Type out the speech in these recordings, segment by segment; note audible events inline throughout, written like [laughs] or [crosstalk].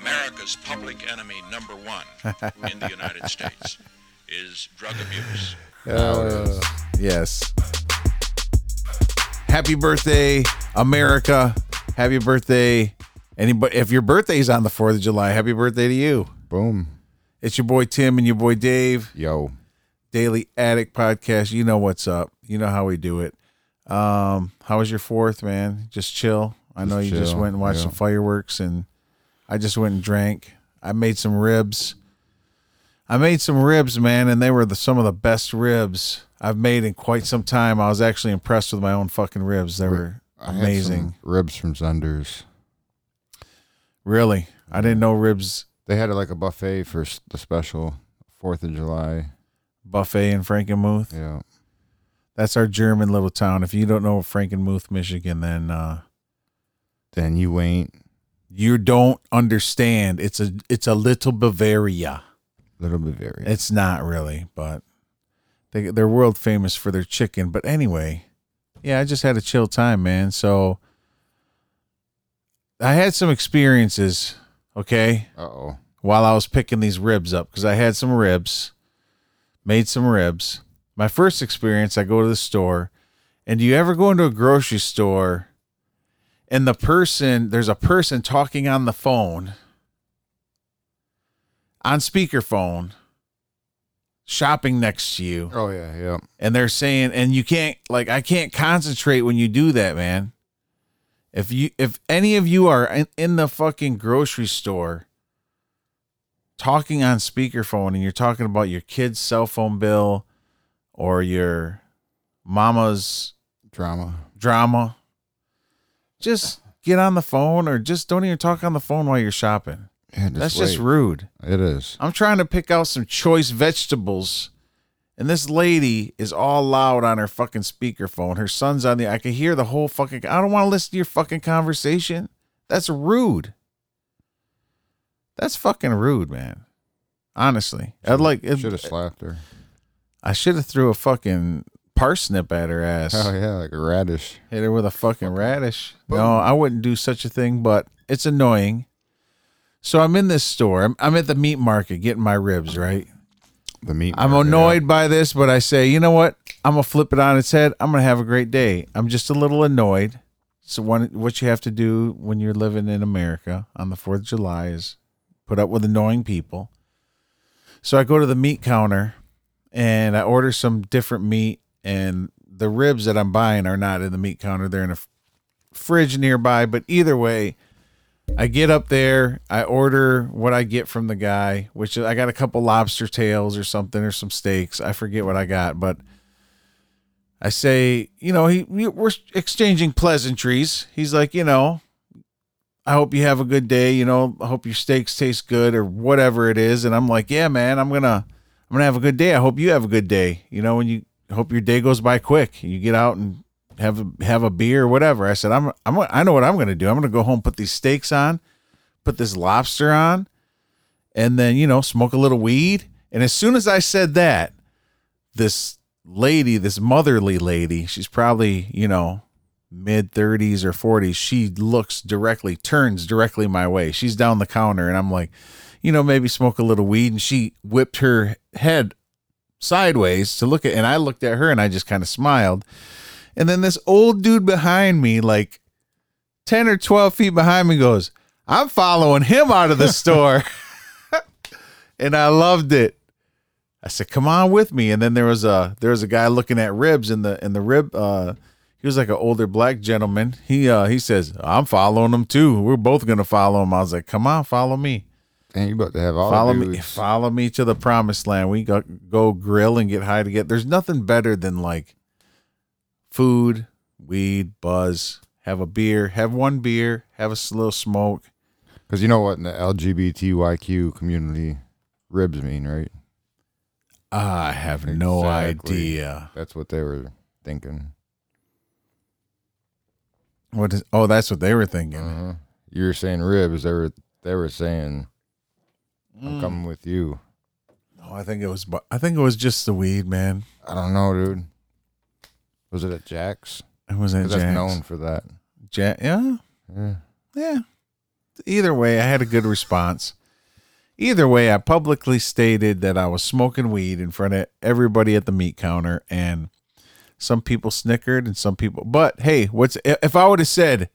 America's public enemy number one [laughs] in the United States is drug abuse. Uh, yes. Happy birthday, America. Happy birthday. Anybody if your birthday's on the 4th of July, happy birthday to you. Boom. It's your boy Tim and your boy Dave. Yo. Daily Addict Podcast. You know what's up. You know how we do it. Um, how was your fourth, man? Just chill. I know you just went and watched yeah. some fireworks and I just went and drank. I made some ribs. I made some ribs, man, and they were the, some of the best ribs I've made in quite some time. I was actually impressed with my own fucking ribs. They were I amazing. ribs from Zehnder's. Really. I didn't know ribs They had like a buffet for the special Fourth of July. buffet in Frankenmuth. Yeah. That's our German little town. If you don't know Frankenmuth, Michigan, then uh Then you ain't you don't understand. It's a it's a little Bavaria. little Bavaria. It's not really, but they they're world famous for their chicken. But anyway, yeah, I just had a chill time, man. So I had some experiences, okay, Uh oh. while I was picking these ribs up because I had some ribs, made some ribs. My first experience, I go to the store, and do you ever go into a grocery store and the person, there's a person talking on the phone, on speakerphone, shopping next to you, Oh yeah, yeah. and they're saying, and you can't, like, I can't concentrate when you do that, man. If you, if any of you are in, in the fucking grocery store talking on speakerphone and you're talking about your kid's cell phone bill or your mama's Drama. drama, just get on the phone or just don't even talk on the phone while you're shopping. Yeah, just That's just rude. It is. I'm trying to pick out some choice vegetables, and this lady is all loud on her fucking speakerphone. Her son's on the. I can hear the whole fucking. I don't want to listen to your fucking conversation. That's rude. That's fucking rude, man. Honestly, I'd like. Should have slapped her. I should have threw a fucking parsnip at her ass. Oh yeah, like a radish. Hit her with a fucking radish. No, I wouldn't do such a thing, but it's annoying. So I'm in this store. I'm, I'm at the meat market getting my ribs, right? The meat. I'm market, annoyed by this, but I say, you know what? I'm gonna flip it on its head. I'm gonna have a great day. I'm just a little annoyed. So one, what you have to do when you're living in America on the Fourth of July is put up with annoying people. So I go to the meat counter and I order some different meat, and the ribs that I'm buying are not in the meat counter. They're in a fridge nearby. But either way, I get up there, I order what I get from the guy, which I got a couple lobster tails or something or some steaks. I forget what I got, but I say, you know, he we're exchanging pleasantries. He's like, you know, I hope you have a good day, you know, I hope your steaks taste good or whatever it is, and I'm like, yeah, man, I'm going to I'm going to have a good day. I hope you have a good day. You know, when you hope your day goes by quick. You get out and have a, have a beer or whatever. I said, I'm, I'm, I know what I'm going to do. I'm going to go home, put these steaks on, put this lobster on, and then, you know, smoke a little weed. And as soon as I said that, this lady, this motherly lady, she's probably, you know, mid 30s or 40s, she looks directly, turns directly my way. She's down the counter, and I'm like, you know, maybe smoke a little weed. And she whipped her head sideways to look at, and I looked at her and I just kind of smiled. And then this old dude behind me, like 10 or 12 feet behind me, goes, I'm following him out of the store. [laughs] and I loved it. I said, "Come on with me." And then there was a there was a guy looking at ribs in the in the rib. Uh, he was like an older black gentleman. He uh he says, "I'm following him too. We're both gonna follow him." I was like, "Come on, follow me, And you about to have all follow me, follow me to the promised land. We go go grill and get high together. There's nothing better than like food, weed, buzz, have a beer, have one beer, have a little smoke." Because you know what in the LGBTYQ community, ribs mean, right? I have no Exactly. idea. That's what they were thinking. What is? Oh, that's what they were thinking. Uh-huh. You were saying ribs. They were they were saying, "I'm Mm. coming with you." Oh, I think it was. bu- I think it was just the weed, man. I don't know, dude. Was it at Jack's? It was at 'Cause Jack's. that's known for that. Jack, yeah, Yeah. yeah. either way, I had a good response. Either way, I publicly stated that I was smoking weed in front of everybody at the meat counter, and some people snickered and some people. But hey, what's if I would have said,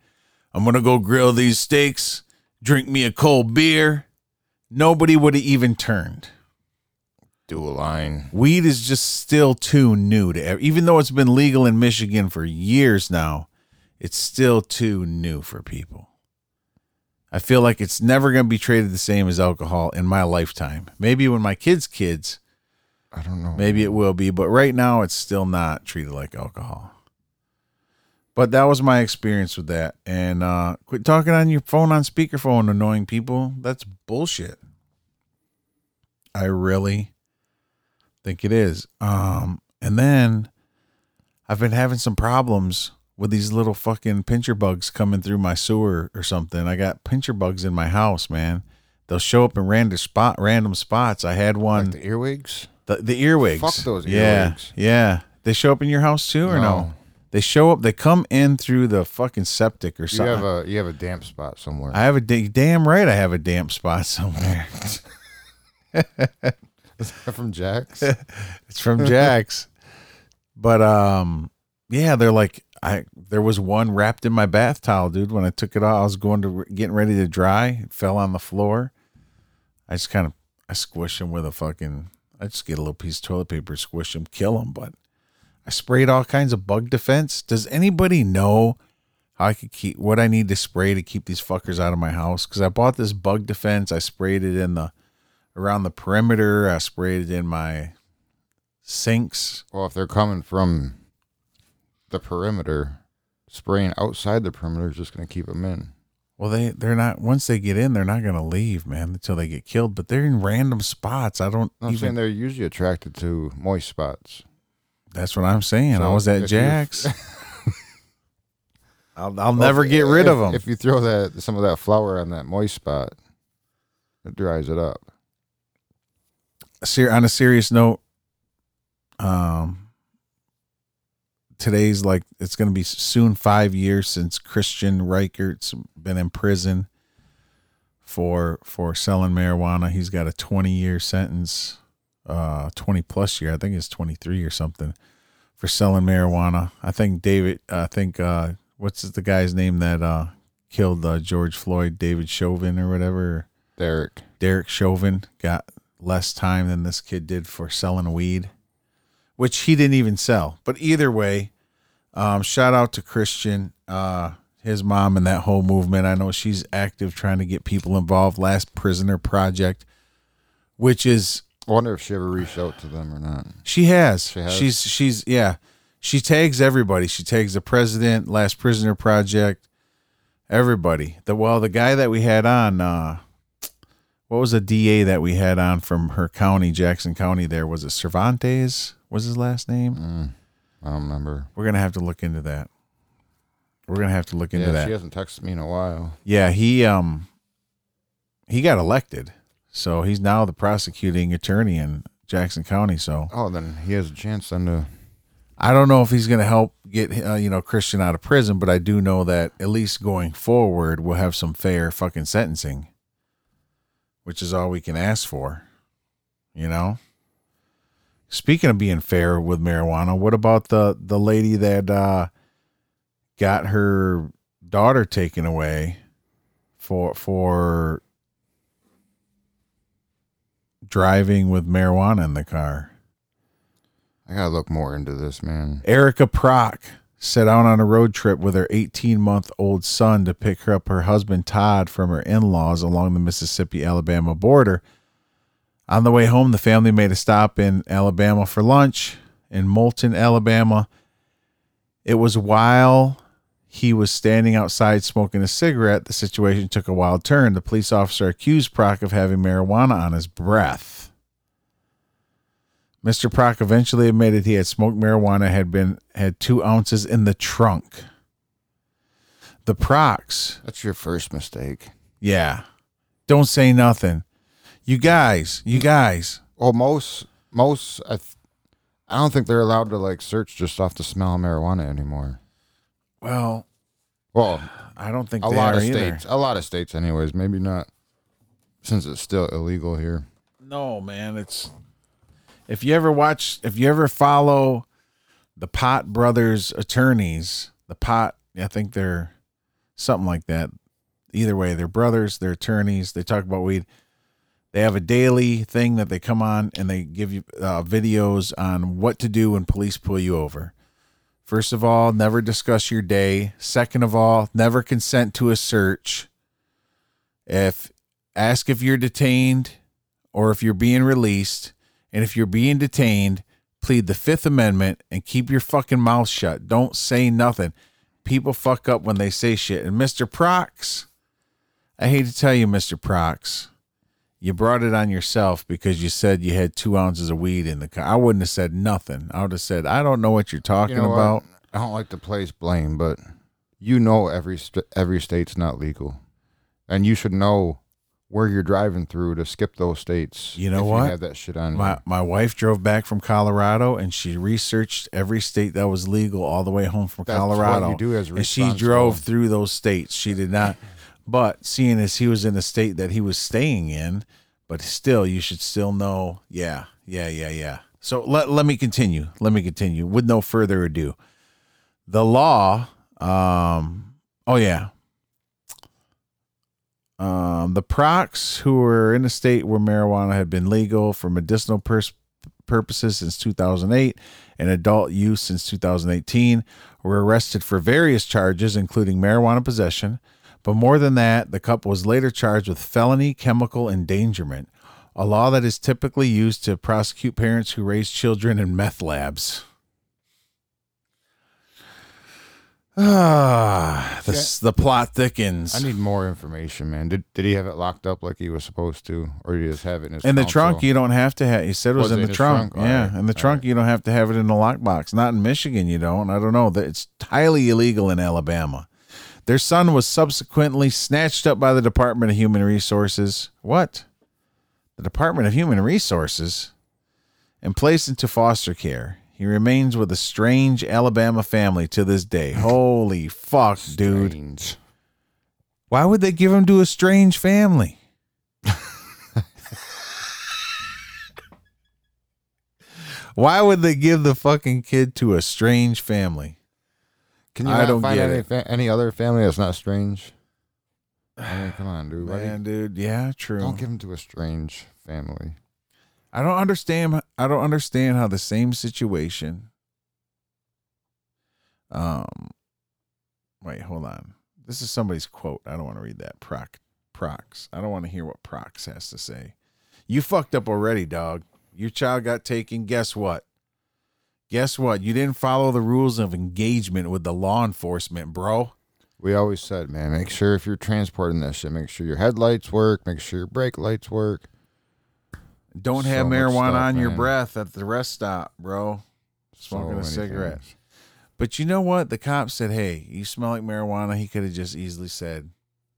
"I'm gonna go grill these steaks, drink me a cold beer," nobody would have even turned. Do a line. Weed is just still too new to, ev- even though it's been legal in Michigan for years now, it's still too new for people. I feel like it's never going to be treated the same as alcohol in my lifetime. Maybe when my kids' kids, I don't know. maybe it will be, but right now it's still not treated like alcohol. But that was my experience with that. And uh, quit talking on your phone on speakerphone, annoying people. That's bullshit. I really think it is. Um, and then I've been having some problems with these little fucking pincher bugs coming through my sewer or something. I got pincher bugs in my house, man. They'll show up in random spot, random spots. I had one, Like the earwigs? the, the earwigs. Fuck those Yeah, earwigs. yeah. They show up in your house too, or no? No. They show up. They come in through the fucking septic or something. You have a you have a damp spot somewhere. I have a da- damn right. I have a damp spot somewhere. [laughs] Is that from Jack's. [laughs] It's from Jack's. But um yeah, they're like I there was one wrapped in my bath towel, dude. When I took it off, I was going to getting ready to dry. It fell on the floor. I just kind of I squish them with a fucking I just get a little piece of toilet paper, squish them, kill them, but I sprayed all kinds of bug defense. Does anybody know how I could keep what I need to spray to keep these fuckers out of my house? Because I bought this bug defense. I sprayed it in the around the perimeter. I sprayed it in my sinks. well, if they're coming from the perimeter, spraying outside the perimeter is just going to keep them in. Well, they they're not. Once they get in, they're not gonna leave, man, until they get killed. But they're in random spots. I don't I'm saying they're usually attracted to moist spots. That's what I'm saying. I was at Jack's. [laughs] I'll I'll never get rid of them. If you throw that some of that flour on that moist spot, it dries it up. Ser- on a serious note, um, today's like it's going to be soon five years since Christian Reichert's been in prison for for selling marijuana. He's got a twenty year sentence, uh, twenty plus year. I think it's twenty three or something for selling marijuana. I think David. I think uh, what's the guy's name that uh killed uh, George Floyd? David Chauvin or whatever. Derek. Derek Chauvin got less time than this kid did for selling weed, which he didn't even sell. But either way, um, shout out to Christian, uh, his mom, and that whole movement. I know she's active trying to get people involved. Last Prisoner Project, which is I wonder if she ever reached out to them or not. she has. She has? She's she's yeah. She tags everybody. She tags the president, Last Prisoner Project, everybody. The well, the guy that we had on, uh, what was the DA that we had on from her county, Jackson County? There was it Cervantes. Was his last name? Mm, I don't remember. We're gonna have to look into that. We're gonna have to look into that. yeah, that. she hasn't texted me in a while. Yeah, he um he got elected, so he's now the prosecuting attorney in Jackson County. So Oh, then he has a chance then to. I don't know if he's going to help get uh, you know Christian out of prison, but I do know that at least going forward, we'll have some fair fucking sentencing, which is all we can ask for. You know. Speaking of being fair with marijuana, what about the the lady that uh, got her daughter taken away for for driving with marijuana in the car? I gotta look more into this, man. Erica Prock set out on a road trip with her 18 month old son to pick her up her husband Todd from her in laws along the Mississippi Alabama border. On the way home, the family made a stop in Alabama for lunch in Moulton, Alabama. It was while he was standing outside smoking a cigarette, the situation took a wild turn. The police officer accused Prock of having marijuana on his breath. Mr. Prock eventually admitted he had smoked marijuana, had been had two ounces in the trunk. The Procks, That's your first mistake. yeah, don't say nothing. You guys, you guys, Well, most most I, th- I don't think they're allowed to like search just off the smell of marijuana anymore. Well, Well, I don't think a lot of either. states. A lot of states, anyways. Maybe not, since it's still illegal here. No, man, it's if you ever watch, if you ever follow the Pot Brothers attorneys, the Pot, I think they're something like that. Either way, they're brothers, they're attorneys. They talk about weed. They have a daily thing that they come on and they give you uh, videos on what to do when police pull you over. First of all, never discuss your day. Second of all, never consent to a search. If ask if you're detained or if you're being released, and if you're being detained, plead the Fifth Amendment and keep your fucking mouth shut. Don't say nothing. People fuck up when they say shit. And Mr. Procks, I hate to tell you, Mr. Procks, you brought it on yourself because you said you had two ounces of weed in the car. I wouldn't have said nothing. I would have said, I don't know what you're talking You know about. what? I don't like to place blame, but you know every st- every state's not legal, and you should know where you're driving through to skip those states. You know if what? You have that shit on. My you. my wife drove back from Colorado and she researched every state that was legal all the way home from That's what Colorado. you do as a and she drove through those states. She did not, but seeing as he was in the state that he was staying in, but still, you should still know. Yeah, yeah, yeah, yeah. So let let me continue. Let me continue with no further ado. The law. Um. Oh yeah. Um, the Procks who were in a state where marijuana had been legal for medicinal pers- purposes since 2008 and adult use since 2018 were arrested for various charges, including marijuana possession. But more than that, the couple was later charged with felony chemical endangerment, a law that is typically used to prosecute parents who raise children in meth labs. Ah, the, s the plot thickens. I need more information, man. Did did he have it locked up like he was supposed to, or did he just have it in his In the trunk, you don't have to have. He said it was, Was in it the in trunk. trunk? Yeah, Alright, in the trunk, you don't have to have it in the lockbox. Not in Michigan, you don't. I don't know. It's highly illegal in Alabama. Their son was subsequently snatched up by the Department of Human Resources. What? The Department of Human Resources, and placed into foster care. He remains with a strange Alabama family to this day. [laughs] Holy fuck, dude! Strange. Why would they give him to a strange family? [laughs] Why would they give the fucking kid to a strange family? Can you I not don't find get any fa- any other family that's not strange? I mean, come on, dude. Why do you- Man, dude, yeah, true. don't give him to a strange family. I don't understand. I don't understand how the same situation. Um, wait, hold on. This is somebody's quote. I don't want to read that. Prock, Procks. I don't want to hear what Procks has to say. You fucked up already, dog. Your child got taken. Guess what? Guess what? You didn't follow the rules of engagement with the law enforcement, bro. We always said, man, make sure if you're transporting this shit, make sure your headlights work, make sure your brake lights work. Don't So have marijuana stuff, on your breath at the rest stop, bro. Smoking a cigarette. things. But you know what? The cop said, "Hey, you smell like marijuana." He could have just easily said,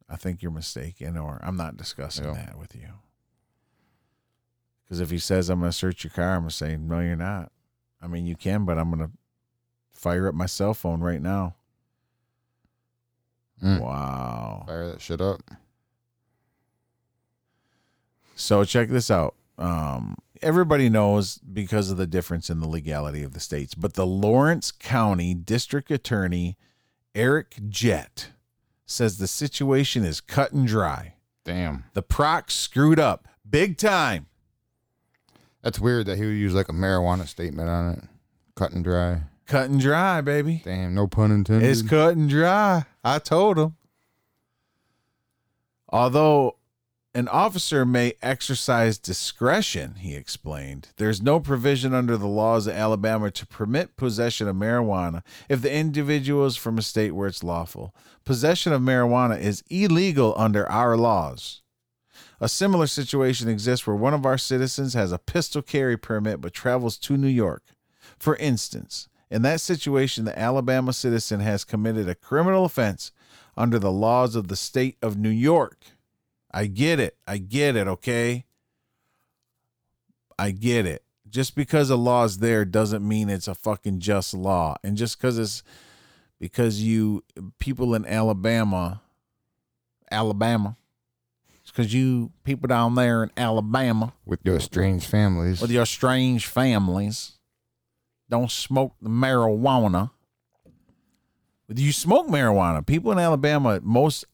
"I think you're mistaken," or "I'm not discussing Yeah. that with you." Because if he says, "I'm going to search your car," I'm going to say, "No, you're not." I mean, you can, but I'm going to fire up my cell phone right now. Mm. Wow. Fire that shit up. So check this out. Um, everybody knows because of the difference in the legality of the states, but the Lawrence County District Attorney Errek Jett says the situation is cut and dry. Damn. The Prock screwed up big time. That's weird that he would use like a marijuana statement on it. Cut and dry. Cut and dry, baby. Damn, no pun intended. It's cut and dry. I told him. Although an officer may exercise discretion, he explained, there's no provision under the laws of Alabama to permit possession of marijuana if the individual is from a state where it's lawful. Possession of marijuana is illegal under our laws. A similar situation exists where one of our citizens has a pistol carry permit but travels to New York. For instance, in that situation, the Alabama citizen has committed a criminal offense under the laws of the state of New York. I get it. I get it, okay? I get it. Just because a law is there doesn't mean it's a fucking just law. And just because it's because you people in Alabama, Alabama, because you people down there in Alabama With your strange families. with your strange families don't smoke the marijuana. You smoke marijuana. People in Alabama most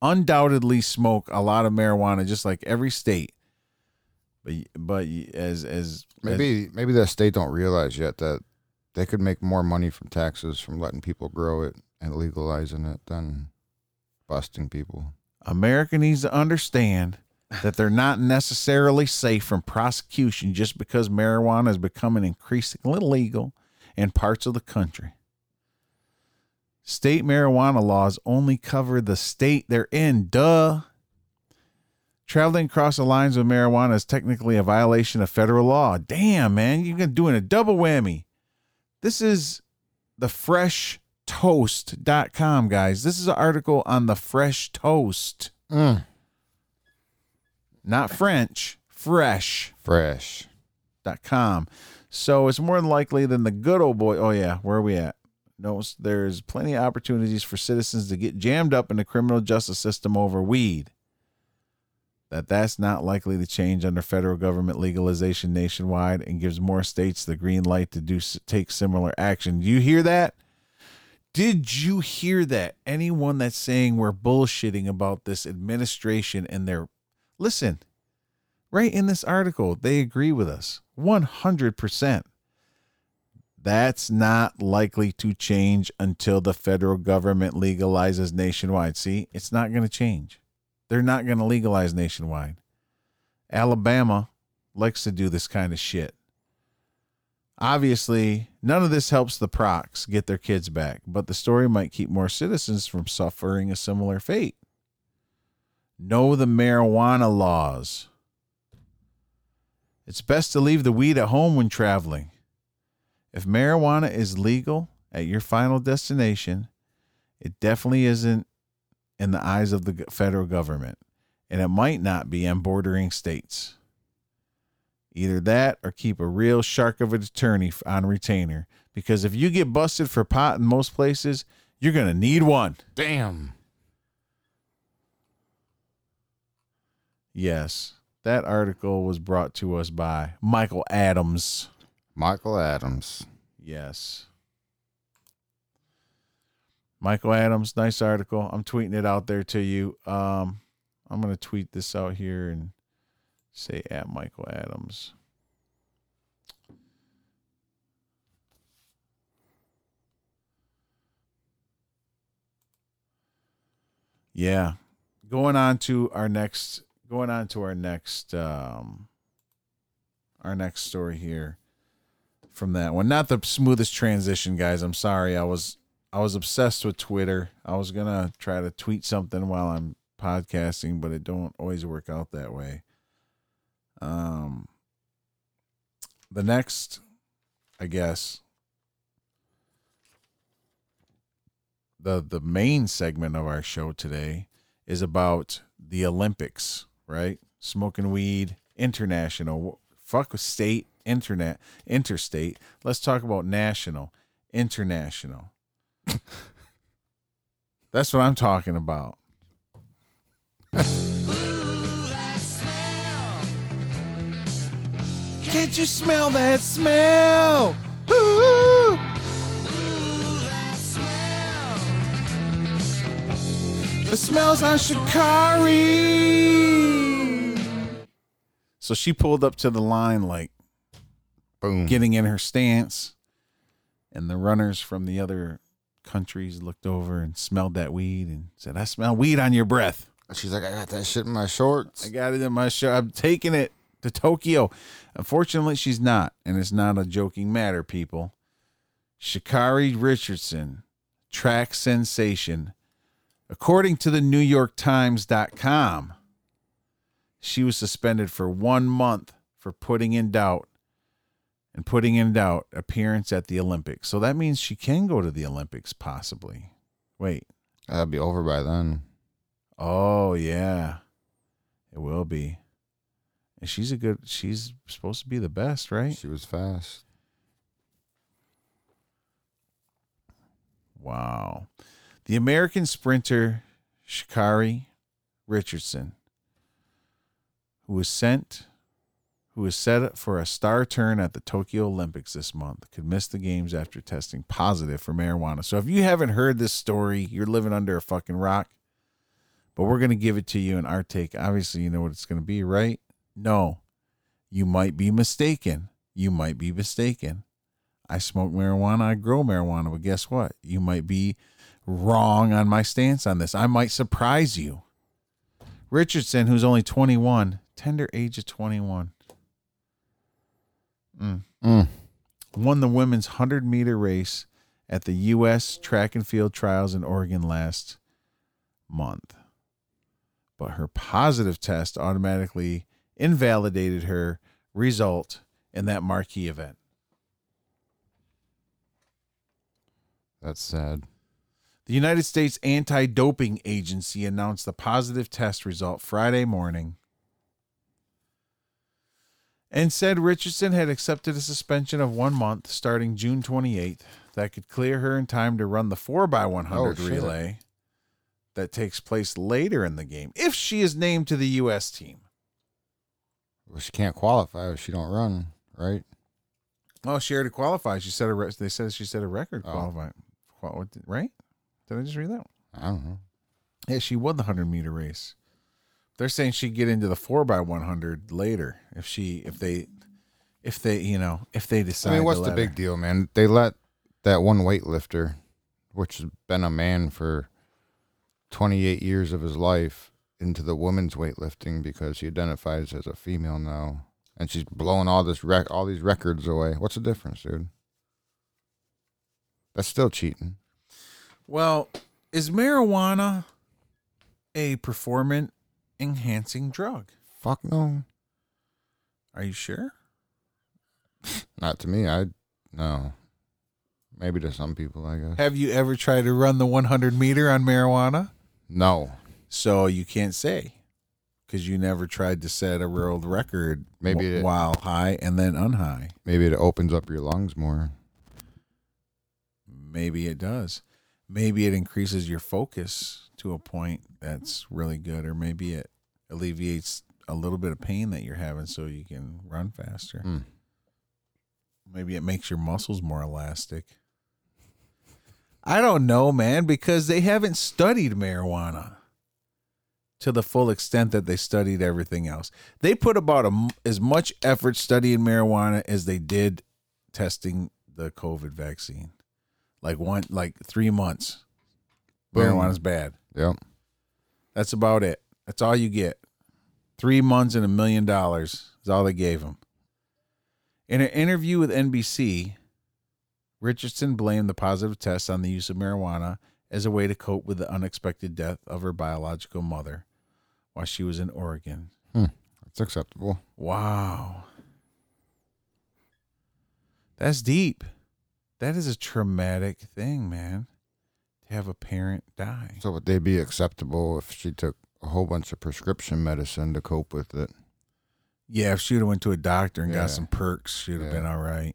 undoubtedly smoke a lot of marijuana, just like every state. But but as as maybe maybe the state don't realize yet that they could make more money from taxes from letting people grow it and legalizing it than busting people. America needs to understand that they're not necessarily safe from prosecution just because marijuana is becoming increasingly legal in parts of the country. State marijuana laws only cover the state they're in. Duh. Traveling across the lines with marijuana is technically a violation of federal law. Damn, man, you're doing a double whammy. This is the freshtoast.com, guys. This is an article on the fresh toast. Mm. Not French, fresh. Fresh. Dot com. So it's more than likely than the good old boy. Oh yeah, where are we at? No, there's plenty of opportunities for citizens to get jammed up in the criminal justice system over weed. That that's not likely to change under federal government legalization nationwide and gives more states the green light to do take similar action. Do you hear that? Did you hear that? Anyone that's saying we're bullshitting about this administration and their listen, right in this article, they agree with us 100%. That's not likely to change until the federal government legalizes nationwide. See, it's not going to change. They're not going to legalize nationwide. Alabama likes to do this kind of shit. Obviously, none of this helps the Procks get their kids back, but the story might keep more citizens from suffering a similar fate. Know the marijuana laws. It's best to leave the weed at home when traveling. If marijuana is legal at your final destination, it definitely isn't in the eyes of the federal government, and it might not be on bordering states. Either that or keep a real shark of an attorney on retainer, because if you get busted for pot in most places, you're going to need one. Damn. Yes, that article was brought to us by Michael Adams. Michael Adams. Yes. Michael Adams, nice article. I'm tweeting it out there to you. Um, I'm going to tweet this out here and say at Michael Adams. Yeah. Going on to our next going on to our next um our next story here from that one. Not the smoothest transition, guys. I'm sorry. I was I was obsessed with Twitter. I was gonna try to tweet something while I'm podcasting, but it don't always work out that way. Um, the next, I guess, the the main segment of our show today is about the Olympics, right? Smoking weed, international. Fuck with state, internet, interstate. Let's talk about national, international. [laughs] That's what I'm talking about. [laughs] Can't you smell that smell? Ooh. The smells on Sha'Carri. So she pulled up to the line like Boom. getting in her stance, and the runners from the other countries looked over and smelled that weed and said, "I smell weed on your breath." She's like, I got that shit in my shorts. I got it in my shirt. I'm taking it to Tokyo. Unfortunately, she's not, and it's not a joking matter, people. Sha'Carri Richardson, track sensation. According to the New York Times.com, she was suspended for one month for putting in doubt and putting in doubt appearance at the Olympics. So that means she can go to the Olympics, possibly. Wait. That'd be over by then. Oh yeah, it will be. And she's a good. She's supposed to be the best, right? She was fast. Wow. The American sprinter Sha'Carri Richardson, who was sent, who was set for a star turn at the Tokyo Olympics this month, could miss the games after testing positive for marijuana. So if you haven't heard this story, you're living under a fucking rock. But we're going to give it to you in our take. Obviously, you know what it's going to be, right? No. You might be mistaken. You might be mistaken. I smoke marijuana, I grow marijuana, but guess what? You might be wrong on my stance on this. I might surprise you. Richardson, who's only 21, tender age of 21, Mm. won the women's 100 meter race at the U.S. track and field trials in Oregon last month. But her positive test automatically invalidated her result in that marquee event. That's sad. The United States Anti Doping Agency announced the positive test result Friday morning and said Richardson had accepted a suspension of one month starting June 28th that could clear her in time to run the 4x100 Oh, relay that takes place later in the game if she is named to the U.S. team. Well, she can't qualify if she don't run, right? Oh, she already qualified. She said a re- they said she set a record Oh. qualified. Qual- what right? Did I just read that? I don't know. Yeah, she won the hundred meter race. They're saying she'd get into the four by one hundred later if she if they if they you know if they decide. I mean, what's the big her. deal, man? They let that one weightlifter, which has been a man for 28 years of his life, into the women's weightlifting because he identifies as a female now, and she's blowing all this rec- all these records away. What's the difference, dude? That's still cheating. Well, is marijuana a performance enhancing drug? Fuck no, Are you sure? [laughs] not to me. I no. Maybe to some people, I guess. Have you ever tried to run the one hundred meter on marijuana? No, So you can't say because you never tried to set a world record Maybe wh- it- while high and then unhigh. maybe it opens up your lungs more. Maybe it does. Maybe it increases your focus to a point that's really good, or maybe it alleviates a little bit of pain that you're having so you can run faster. Hmm. Maybe it makes your muscles more elastic. I don't know, man, because they haven't studied marijuana to the full extent that they studied everything else. They put about a as much effort studying marijuana as they did testing the COVID vaccine. Like one, like three months. Boom. Marijuana's bad. Yep. That's about it. That's all you get. Three months and a million dollars is all they gave him. In an interview with NBC, Richardson blamed the positive test on the use of marijuana as a way to cope with the unexpected death of her biological mother while she was in Oregon. Hmm. That's acceptable. Wow. That's deep. That is a traumatic thing, man. To have a parent die. So would they be acceptable if she took a whole bunch of prescription medicine to cope with it? Yeah, if she would have went to a doctor and Yeah. got some perks, she'd have Yeah. been all right.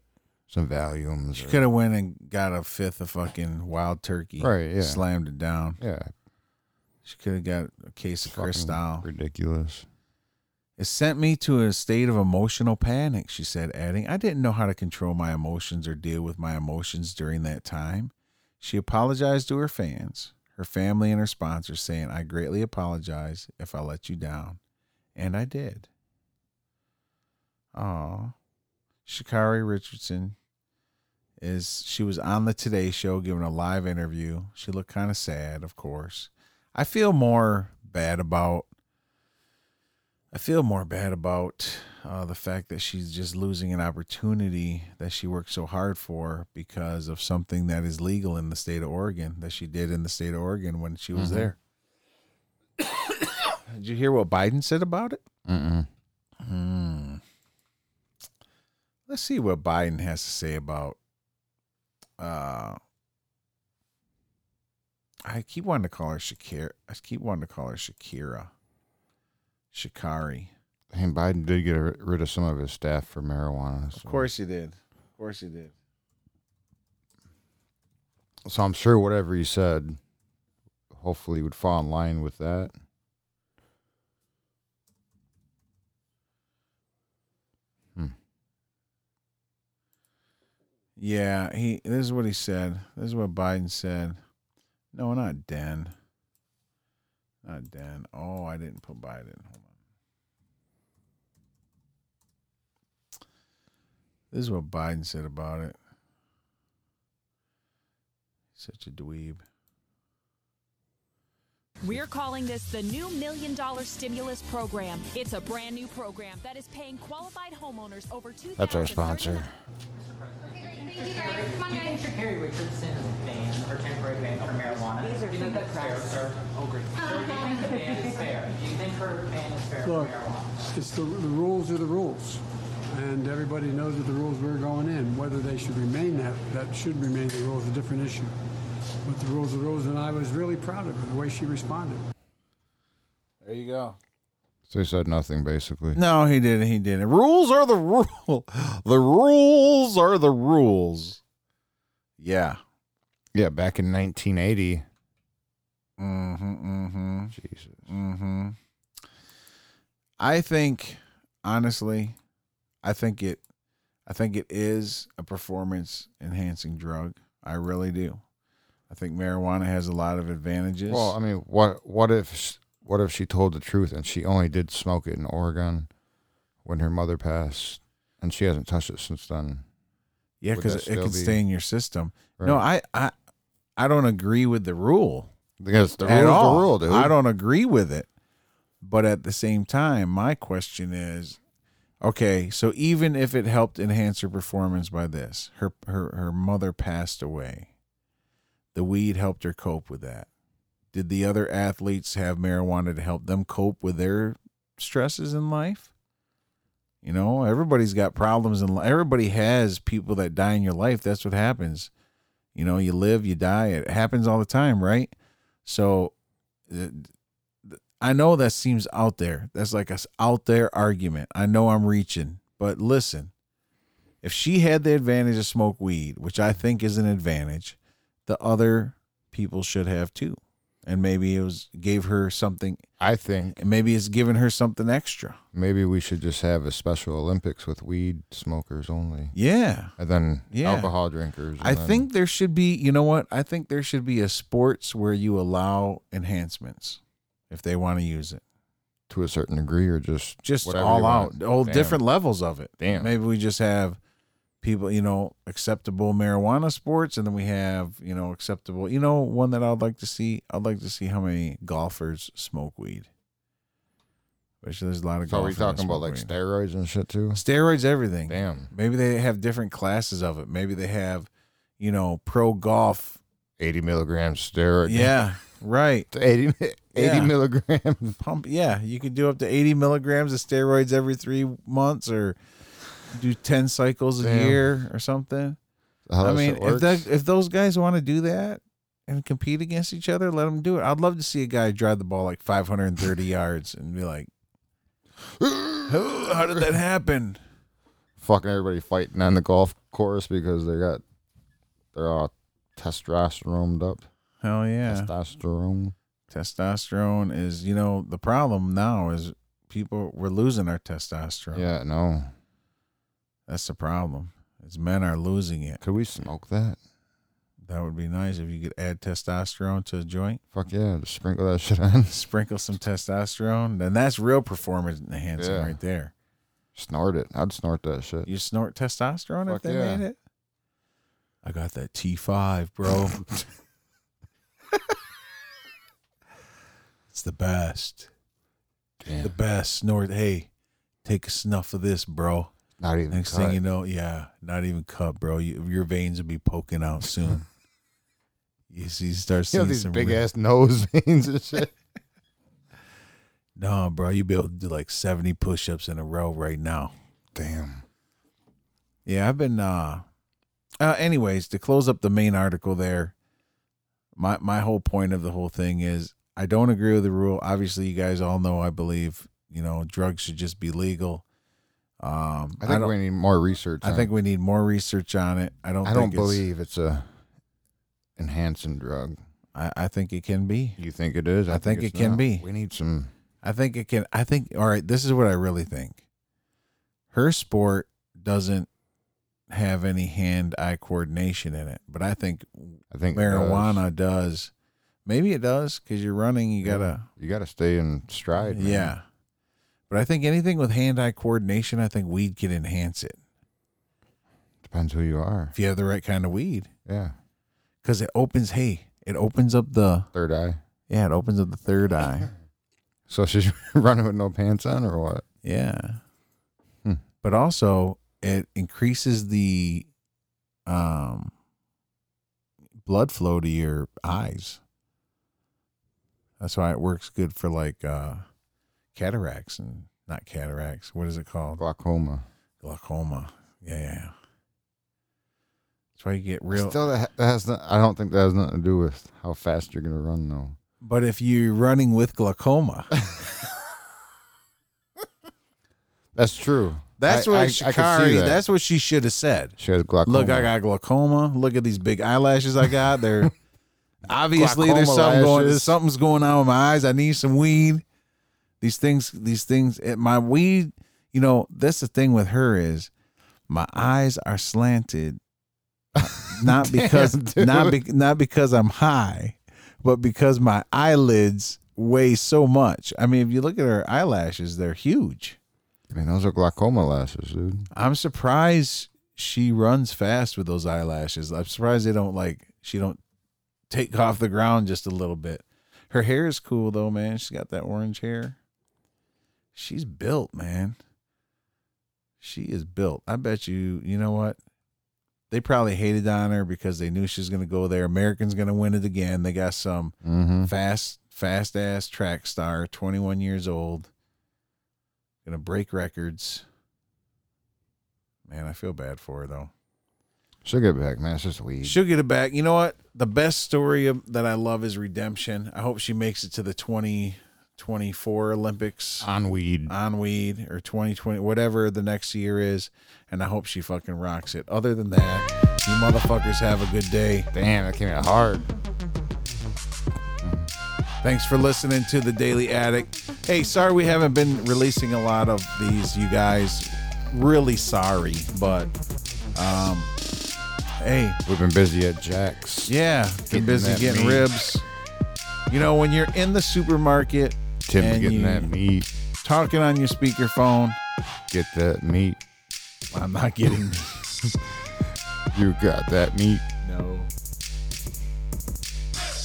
Some Valiums. She could have went and got a fifth of fucking wild turkey. Right, yeah. Slammed it down. Yeah. She could have got a case of fucking Cristal. Ridiculous. It sent me to a state of emotional panic, she said, adding, I didn't know how to control my emotions or deal with my emotions during that time. She apologized to her fans, her family, and her sponsors, saying, I greatly apologize if I let you down. And I did. Aw. Sha'Carri Richardson is she was on the Today Show giving a live interview. She looked kind of sad, of course. I feel more bad about I feel more bad about uh, the fact that she's just losing an opportunity that she worked so hard for because of something that is legal in the state of Oregon that she did in the state of Oregon when she was Mhm. there. [coughs] did you hear what Biden said about it? Mm-mm. Hmm. Let's see what Biden has to say about. Uh, I keep wanting to call her Shakira. I keep wanting to call her Shakira. Sha'Carri. And Biden did get rid of some of his staff for marijuana. Of course he did. Of course he did. So I'm sure whatever he said, hopefully, would fall in line with that. Yeah, he. This is what he said. This is what Biden said. No, not Den. Not Den. Oh, I didn't put Biden. Hold on. This is what Biden said about it. Such a dweeb. We're calling this the new Million Dollar Stimulus Program. It's a brand new program that is paying qualified homeowners over two. That's our sponsor. Harry Richardson is banned or temporary ban for marijuana. These are do you think that's fair, sir? Oh, great. Sir, do you think the ban is fair? [laughs] Do you think her ban is fair Look, for marijuana? it's the, the rules are the rules. And everybody knows that the rules we're going in. Whether they should remain that, that should remain the rules, is a different issue. But the rules are the rules, and I was really proud of her, the way she responded. There you go. So he said nothing, basically. No, he didn't. He didn't. Rules are the rule. [laughs] The rules are the rules. Yeah. Yeah, back in 1980. Mm-hmm. Mm-hmm. Jesus. Mm-hmm. I think, honestly, I think it, I think it is a performance enhancing drug. I really do. I think marijuana has a lot of advantages. Well, I mean, what what if what if she told the truth and she only did smoke it in Oregon when her mother passed, and she hasn't touched it since then? yeah, because it, it can be- stay in your system. No, I, I, I don't agree with the rule. Because the at rule's all. the rule, dude. I don't agree with it. But at the same time, my question is, okay, so even if it helped enhance her performance by this, her her her mother passed away. The weed helped her cope with that. Did the other athletes have marijuana to help them cope with their stresses in life? You know, everybody's got problems in life. Everybody has people that die in your life. That's what happens. You know, you live, you die. It happens all the time, right? So uh, I know that seems out there. That's like a out there argument. I know I'm reaching, but listen. If she had the advantage to smoke weed, which I think is an advantage, the other people should have too. And maybe it was gave her something I think and maybe it's given her something extra. maybe we should just have a Special Olympics with weed smokers only, Yeah. and then Yeah. alcohol drinkers. I then- think there should be, you know what? I think there should be a sports where you allow enhancements if they want to use it. to a certain degree, or just Just all out, all Damn. different levels of it. Damn. Maybe we just have people, you know, acceptable marijuana sports, and then we have, you know, acceptable. You know, one that I'd like to see. I'd like to see how many golfers smoke weed. Which there's a lot of So are we talking about like weed. steroids and shit too? steroids, everything. Damn, Maybe they have different classes of it. Maybe they have, you know, pro golf. eighty milligrams steroid. Yeah, [laughs] right. 80, 80 Yeah. milligrams. Pump. Yeah, you could do up to 80 milligrams of steroids every three months or do 10 cycles a Damn. year or something. How I mean, if that if those guys want to do that and compete against each other, let them do it. I'd love to see a guy drive the ball like 530 [laughs] yards and be like, "How how did that happen?" fucking everybody fighting on the golf course because they got they're all uh, testosterone up. Hell yeah. Testosterone. testosterone is you know the problem now is people we're losing our testosterone Yeah, no. That's the problem is men are losing it Could we smoke that? that would be nice if you could add testosterone to a joint Fuck yeah, just sprinkle that shit on. [laughs] sprinkle some testosterone then that's real performance enhancing Yeah. right there Snort it. I'd snort that shit. you snort testosterone if Fuck they yeah. made it i got that t5 bro [laughs] it's the best Damn. the best snort hey take a snuff of this bro Not even Next cut. thing you know, yeah, not even cut, bro. You, your veins will be poking out soon. [laughs] you see, you start You seeing know these some big real- ass nose [laughs] veins and shit. No, bro, you be able to do like seventy push-ups in a row right now. Damn. Yeah, I've been. uh uh Anyways, to close up the main article there, my my whole point of the whole thing is I don't agree with the rule. Obviously, you guys all know I believe you know drugs should just be legal. Um, I think don't, we need more research. I on think it. we need more research on it. I don't. I don't think it's- believe it's a enhancing drug. I, I think it can be. You think it is? I think it's it can not. be. We need some. I think it can. I think. All right. This is what I really think. Her sport doesn't have any hand-eye coordination in it, but I think I think it does. marijuana does. Maybe it does because you're running. You gotta. You got to stay in stride. man. Yeah. But I think anything with hand-eye coordination, I think weed can enhance it Depends who you are. if you have the right kind of weed. Yeah. Because it opens. Hey, it opens up the. Third eye. Yeah, it opens up the third eye. [laughs] So she's [laughs] running with no pants on, or what? Yeah. Hmm. But also it increases the um blood flow to your eyes. That's why it works good for like uh cataracts and not cataracts. What is it called? Glaucoma. Glaucoma. Yeah. That's why you get real Still, that, has. Not, I don't think that has nothing to do with how fast you're gonna run, though. But if you're running with glaucoma, [laughs] That's true. that's I- what I- I Sha'Carri, that. that's what she should have said. She has glaucoma. Look, I got glaucoma. Look at these big eyelashes I got. They're [laughs] obviously there's something going. There's something's going on with my eyes. I need some weed. These things, these things. It, my weed. You know, that's the thing with her is my eyes are slanted, uh, not [laughs] because Damn, not be, not because I'm high, but because my eyelids weigh so much. I mean, if you look at her eyelashes, they're huge. I mean, those are glaucoma lashes, dude. I'm surprised she runs fast with those eyelashes. I'm surprised they don't like she don't take off the ground just a little bit. Her hair is cool though, man. She's got that orange hair. She's built, man. She is built. I bet you, you know what? They probably hated on her because they knew she was going to go there. Americans going to win it again. They got some Mm-hmm. fast, fast ass track star, 21 years old, gonna break records. Man, I feel bad for her though. She'll get it back, man. It's just weed. She'll get it back. You know what? The best story of, that I love is redemption. I hope she makes it to the 2024 Olympics on weed. on weed or 2020, whatever the next year is. And I hope she fucking rocks it. Other than that, you motherfuckers have a good day. Damn, that came out hard. Thanks for listening to the Daily Addict. Hey, sorry we haven't been releasing a lot of these, you guys. Really sorry, but um, hey, We've been busy at Jack's. yeah, been busy getting meat. ribs. You know, when you're in the supermarket, Tim and getting you- that meat. talking on your speakerphone, Get that meat. I'm not getting [laughs] You got that meat. no.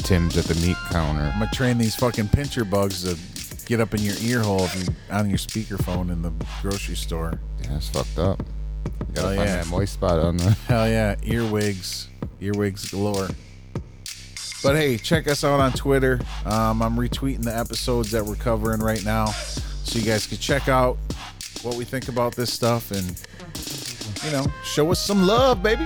Tim's at the meat counter. I'm gonna train these fucking pincher bugs to get up in your ear hole if you're on your speakerphone in the grocery store. Yeah, it's fucked up. You gotta Oh, find yeah. that moist spot on the. Hell yeah, earwigs, earwigs galore. But hey, check us out on Twitter. Um, I'm retweeting the episodes that we're covering right now, so you guys can check out what we think about this stuff and you know show us some love, baby.